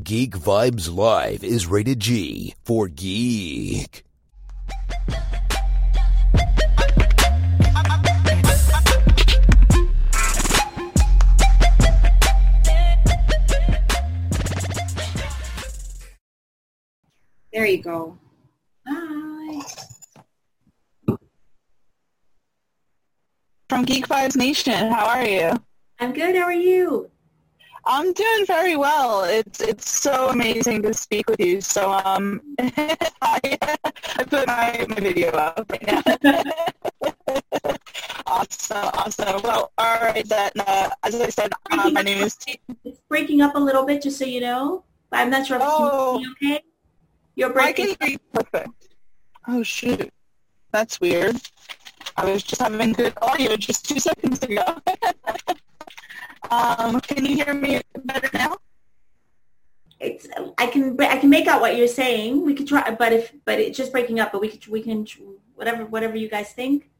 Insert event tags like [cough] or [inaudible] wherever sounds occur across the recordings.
Geek Vibes Live is rated G for geek. There you go. Hi. From Geek Vibes Nation, how are you? I'm good. How are you? I'm doing very well. It's it's so amazing to speak with you. So um, [laughs] I, I put my, my video up right now. [laughs] awesome, awesome. Well, all right. Then, uh, as I said, um, my name is. T- It's breaking up a little bit, just so you know. I'm not sure if Oh. you can okay. You're I breaking. can hear perfect. Oh shoot, that's weird. I was just having good audio just two seconds ago. [laughs] um, can you hear me better now? It's. I can. I can make out what you're saying. We could try, but if but it's just breaking up. But we could. We can. Whatever. Whatever you guys think.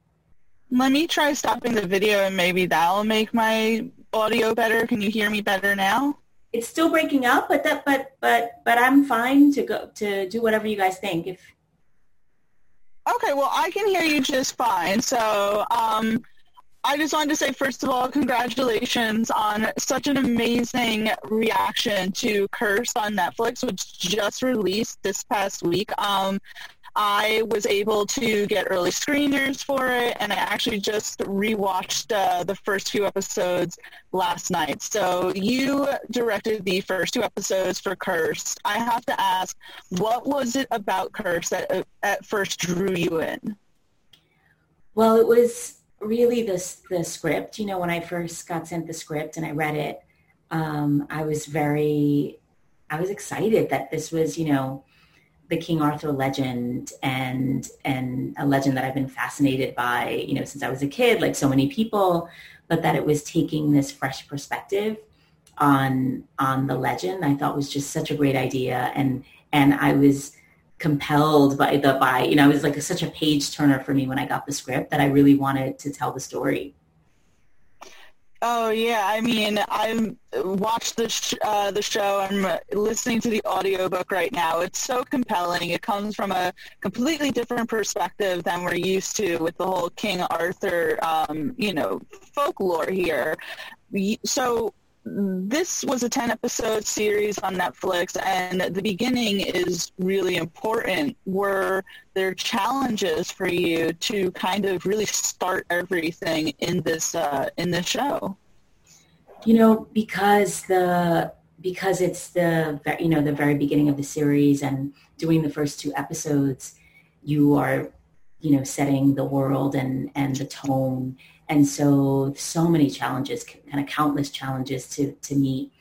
Let me try stopping the video and maybe that'll make my audio better. Can you hear me better now? It's still breaking up, but that. But but but I'm fine to go to do whatever you guys think. If Okay, well, I can hear you just fine. So um, I just wanted to say, first of all, congratulations on such an amazing reaction to Cursed on Netflix, which just released this past week. Um, I was able to get early screeners for it, and I actually just rewatched uh, the first few episodes last night. So you directed the first two episodes for Cursed. I have to ask, what was it about Cursed that uh, at first drew you in? Well, it was really the the script. You know, when I first got sent the script and I read it, um, I was very, I was excited that this was, you know, the King Arthur legend and and a legend that I've been fascinated by, you know, since I was a kid, like so many people, but that it was taking this fresh perspective on on the legend. I thought was just such a great idea, and and I was compelled by the by you know it was like a, such a page turner for me when I got the script that I really wanted to tell the story. Oh yeah, I mean, I've watched the sh- uh, the show. I'm listening to the audiobook right now. It's so compelling. It comes from a completely different perspective than we're used to with the whole King Arthur, um, you know, folklore here. So this was a 10 episode series on Netflix and the beginning is really important. Were there challenges for you to kind of really start everything in this uh, in this show? You know, because the because it's the you know the very beginning of the series and doing the first two episodes, you are you know setting the world and and the tone, and so so many challenges, kind of countless challenges to to meet,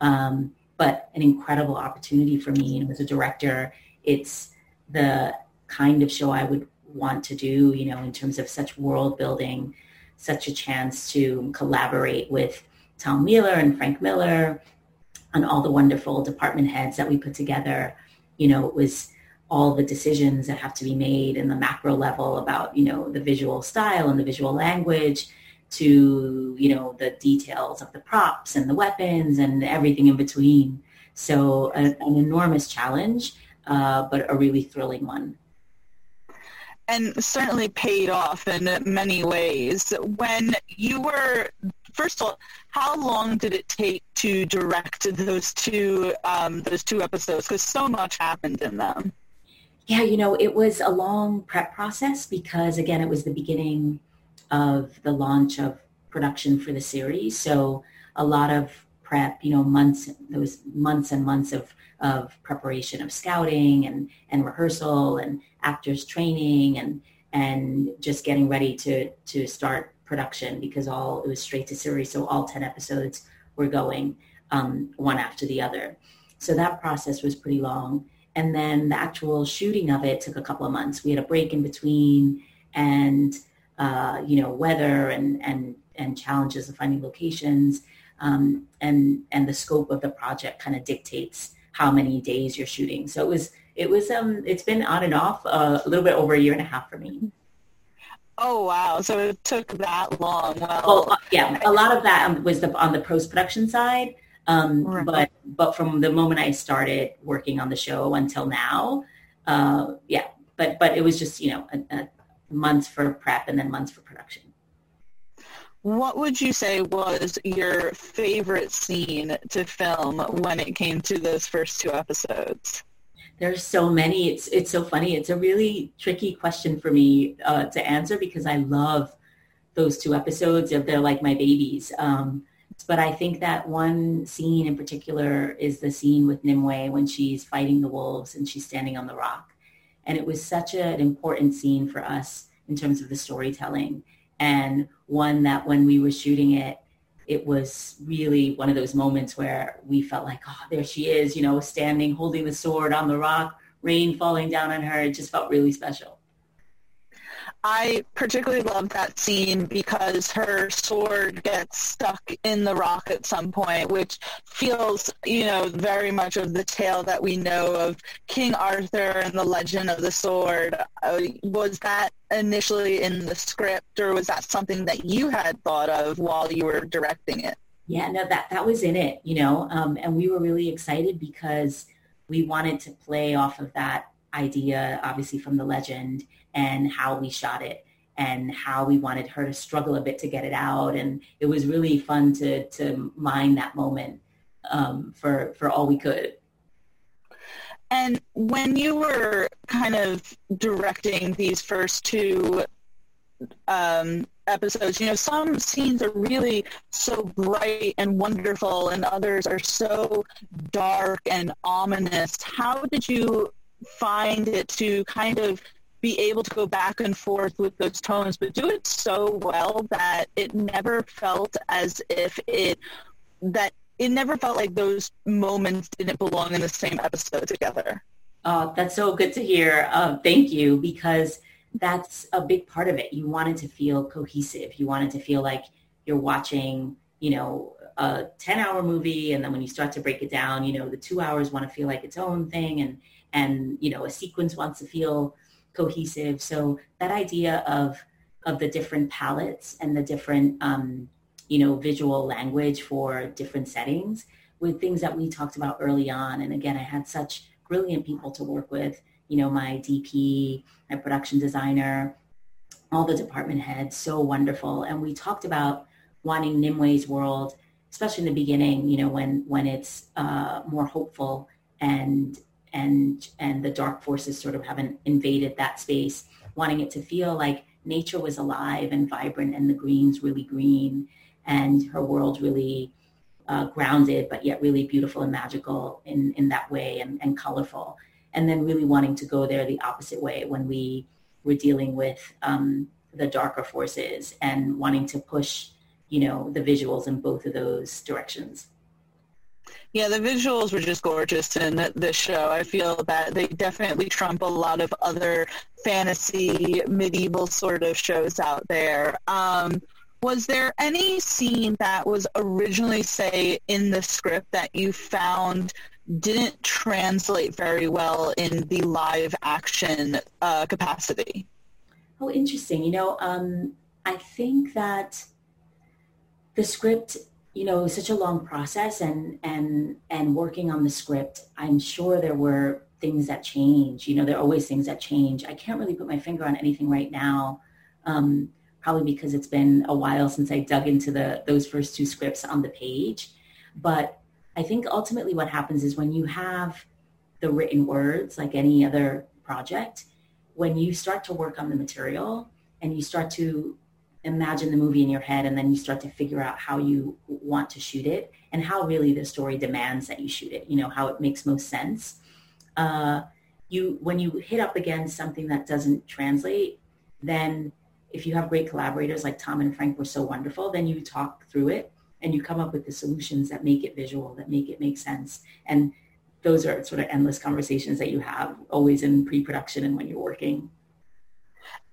um, but an incredible opportunity for me. And as a director, it's the kind of show I would want to do. You know, in terms of such world building, such a chance to collaborate with Tom Wheeler and Frank Miller and all the wonderful department heads that we put together. You know, it was all the decisions that have to be made in the macro level about, you know, the visual style and the visual language to, you know, the details of the props and the weapons and everything in between. So a, an enormous challenge, uh, but a really thrilling one. and certainly paid off in many ways. When you were, first of all, how long did it take to direct those two um, those two episodes? Because so much happened in them. Yeah, you know, it was a long prep process because again, it was the beginning of the launch of production for the series. So a lot of prep, you know, months, was months and months of, of preparation of scouting and, and rehearsal and actors training and, and just getting ready to, to start production because all, it was straight to series. So all 10 episodes were going um, one after the other. So that process was pretty long and then the actual shooting of it took a couple of months. We had a break in between, and uh, you know, weather and and and challenges of finding locations, um, and and the scope of the project kind of dictates how many days you're shooting. So it was it was um it's been on and off uh, a little bit over a year and a half for me. Oh wow! So it took that long. Well, Well, uh, yeah, a lot of that um, was the on the post production side. Um, right. But but from the moment I started working on the show until now, uh, yeah. But but it was just you know a, a months for prep and then months for production. What would you say was your favorite scene to film when it came to those first two episodes? There's so many. It's it's so funny. It's a really tricky question for me uh, to answer because I love those two episodes. They're like my babies. Um, but I think that one scene in particular is the scene with Nimue when she's fighting the wolves and she's standing on the rock. And it was such an important scene for us in terms of the storytelling and one that when we were shooting it, it was really one of those moments where we felt like, oh, there she is, you know, standing, holding the sword on the rock, rain falling down on her. It just felt really special. I particularly love that scene because her sword gets stuck in the rock at some point, which feels, you know, very much of the tale that we know of King Arthur and the legend of the sword. Uh, was that initially in the script or was that something that you had thought of while you were directing it? Yeah, no, that, that was in it, you know, um, and we were really excited because we wanted to play off of that idea, obviously from the legend and how we shot it and how we wanted her to struggle a bit to get it out. And it was really fun to, to mine that moment um, for, for all we could. And when you were kind of directing these first two um, episodes, you know, some scenes are really so bright and wonderful and others are so dark and ominous. How did you find it to kind of be able to go back and forth with those tones, but do it so well that it never felt as if it that it never felt like those moments didn't belong in the same episode together. Oh, that's so good to hear. Uh, thank you, because that's a big part of it. You wanted to feel cohesive. You wanted to feel like you're watching, you know, a 10 hour movie. And then when you start to break it down, you know, the two hours want to feel like its own thing. And, and, you know, a sequence wants to feel cohesive. So that idea of of the different palettes and the different um, you know visual language for different settings with things that we talked about early on. And again, I had such brilliant people to work with. You know, my DP, my production designer, all the department heads, so wonderful. And we talked about wanting Nimue's world, especially in the beginning. You know, when when it's uh, more hopeful and and and the dark forces sort of haven't invaded that space, wanting it to feel like nature was alive and vibrant and the greens really green and her world really uh, grounded but yet really beautiful and magical in, in that way and, and colorful. And then really wanting to go there the opposite way when we were dealing with um, the darker forces and wanting to push, you know, the visuals in both of those directions. Yeah, the visuals were just gorgeous in this show. I feel that they definitely trump a lot of other fantasy medieval sort of shows out there. Um, was there any scene that was originally, say, in the script that you found didn't translate very well in the live action uh, capacity? Oh, interesting. You know, um, I think that the script you know, it was such a long process and, and, and working on the script, I'm sure there were things that change. You know, there are always things that change. I can't really put my finger on anything right now, um, probably because it's been a while since I dug into the those first two scripts on the page. But I think ultimately what happens is when you have the written words, like any other project, when you start to work on the material and you start to imagine the movie in your head and then you start to figure out how you want to shoot it and how really the story demands that you shoot it you know how it makes most sense. Uh, you when you hit up against something that doesn't translate then if you have great collaborators like tom and frank were so wonderful then you talk through it and you come up with the solutions that make it visual that make it make sense. And those are sort of endless conversations that you have always in pre-production and when you're working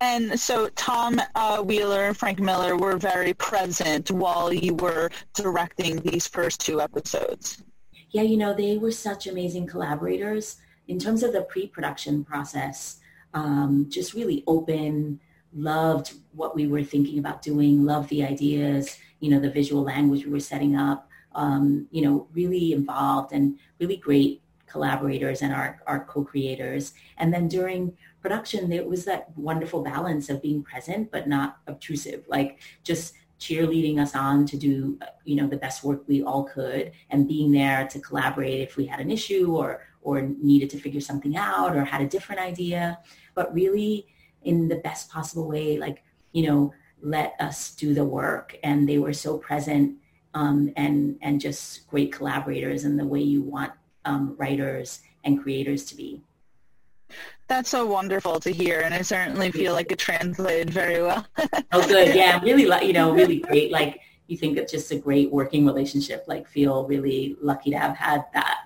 and so Tom uh, Wheeler and Frank Miller were very present while you were directing these first two episodes. Yeah, you know, they were such amazing collaborators in terms of the pre-production process. Um, just really open, loved what we were thinking about doing, loved the ideas, you know, the visual language we were setting up, um, you know, really involved and really great collaborators and our, our co-creators. And then during production, it was that wonderful balance of being present but not obtrusive, like just cheerleading us on to do, you know, the best work we all could and being there to collaborate if we had an issue or, or needed to figure something out or had a different idea, but really in the best possible way, like, you know, let us do the work. And they were so present um, and, and just great collaborators in the way you want um, writers and creators to be. That's so wonderful to hear, and I certainly feel like it translated very well. [laughs] oh, good. Yeah, really, you know, really great. Like you think it's just a great working relationship. Like feel really lucky to have had that.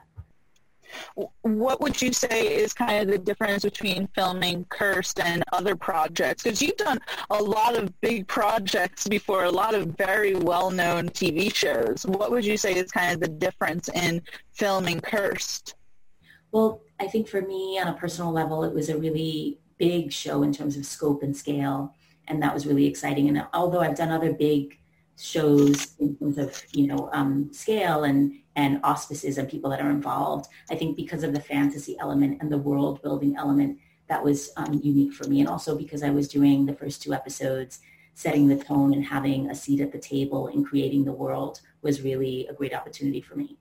What would you say is kind of the difference between filming Cursed and other projects? Because you've done a lot of big projects before, a lot of very well-known TV shows. What would you say is kind of the difference in filming Cursed? Well, I think for me on a personal level, it was a really big show in terms of scope and scale. And that was really exciting. And although I've done other big shows in terms of, you know, um, scale and, and auspices and people that are involved, I think because of the fantasy element and the world building element, that was um, unique for me. And also because I was doing the first two episodes, setting the tone and having a seat at the table and creating the world was really a great opportunity for me.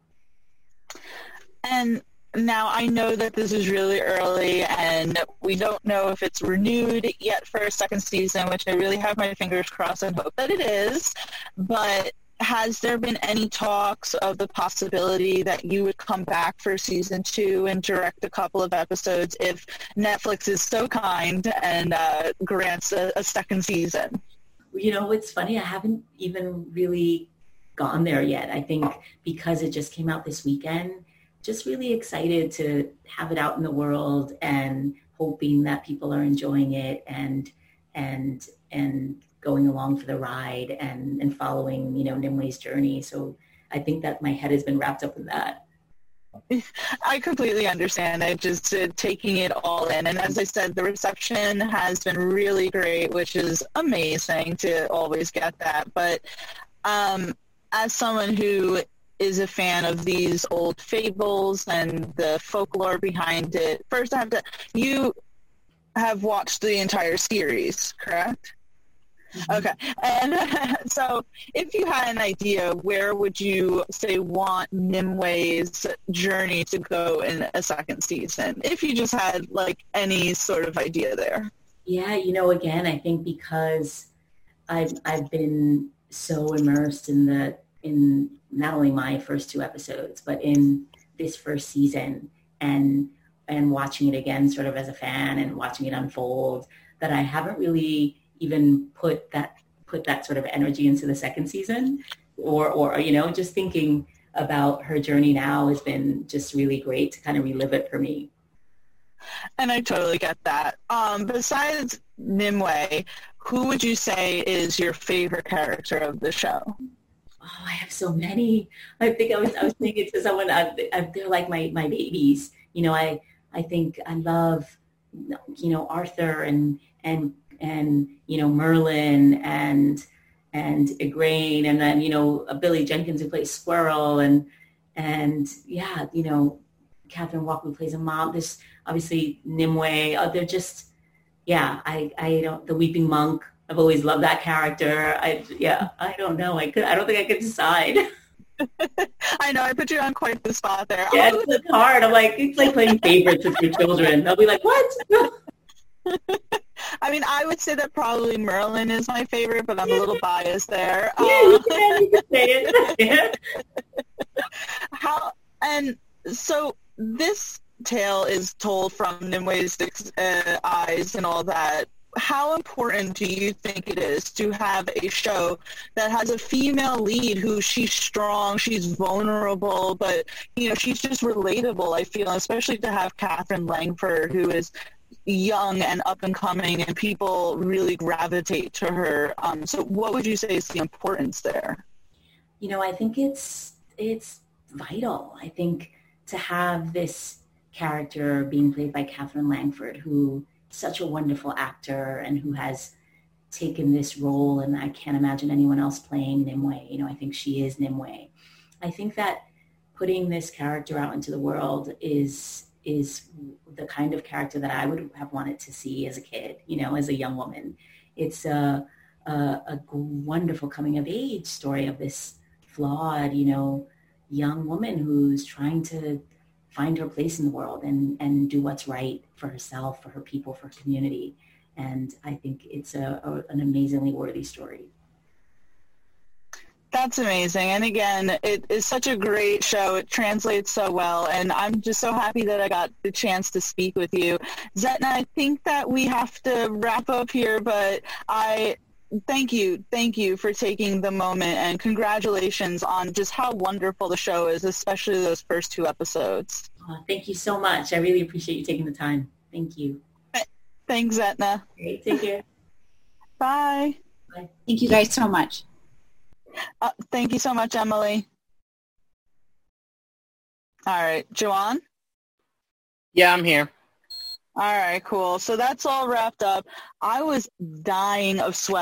And now I know that this is really early and we don't know if it's renewed yet for a second season, which I really have my fingers crossed and hope that it is. But has there been any talks of the possibility that you would come back for season two and direct a couple of episodes if Netflix is so kind and uh, grants a, a second season? You know, it's funny. I haven't even really gone there yet. I think because it just came out this weekend, just really excited to have it out in the world and hoping that people are enjoying it and and and going along for the ride and and following you know Nimue's journey. So I think that my head has been wrapped up in that. [laughs] I completely understand it, just uh, taking it all in. And as I said, the reception has been really great, which is amazing to always get that. But um, as someone who is a fan of these old fables and the folklore behind it. First, I have to. You have watched the entire series, correct? Mm-hmm. Okay, and [laughs] so if you had an idea, where would you say want Nimue's journey to go in a second season? If you just had like any sort of idea there. Yeah, you know, again, I think because I've I've been so immersed in the in not only my first two episodes, but in this first season and and watching it again sort of as a fan and watching it unfold that I haven't really even put that put that sort of energy into the second season or or you know just thinking about her journey now has been just really great to kind of relive it for me. And I totally get that. Um, besides Nimue, who would you say is your favorite character of the show? Oh, I have so many. I think I was I was thinking to someone, uh, I, I, uh, they're like my my babies. You know, I I think I love you know Arthur and and and you know Merlin and and Igraine and then you know uh, Billy Jenkins who plays Squirrel and and yeah you know Catherine Walker who plays a mom. This obviously Nimue. Uh, they're just yeah. I I don't the Weeping Monk I've always loved that character. I yeah, I don't know. I could I don't think I could decide. [laughs] [laughs] I know I put you on quite the spot there. Yeah, it's, it's hard. I'm like it's like playing favorites with your children. They'll be like, "What?" [laughs] I mean, I would say that probably Merlin is my favorite, but I'm a little biased there. Yeah, you can, you can say it. Yeah. How and so this tale is told from Nimue's uh, eyes and all that how important do you think it is to have a show that has a female lead who she's strong, she's vulnerable, but you know she's just relatable. I feel, especially to have Katherine Langford, who is young and up and coming, and people really gravitate to her. Um, so, what would you say is the importance there? You know, I think it's it's vital. I think to have this character being played by Katherine Langford, who such a wonderful actor and who has taken this role and I can't imagine anyone else playing Nimue. You know, I think she is Nimue. I think that putting this character out into the world is is the kind of character that I would have wanted to see as a kid, you know, as a young woman. It's a, a, a wonderful coming of age story of this flawed, you know, young woman who's trying to find her place in the world and, and do what's right for herself, for her people, for her community. And I think it's a, a an amazingly worthy story. That's amazing. And again, it is such a great show. It translates so well. And I'm just so happy that I got the chance to speak with you. Zetna, I think that we have to wrap up here, but I thank you. Thank you for taking the moment and congratulations on just how wonderful the show is, especially those first two episodes. Oh, thank you so much. I really appreciate you taking the time. Thank you. Thanks, Zetna. Great. Take care. [laughs] Bye. Bye. Thank you guys so much. Uh, thank you so much, Emily. All right, Joanne? Yeah, I'm here. All right, cool. So that's all wrapped up. I was dying of sweat.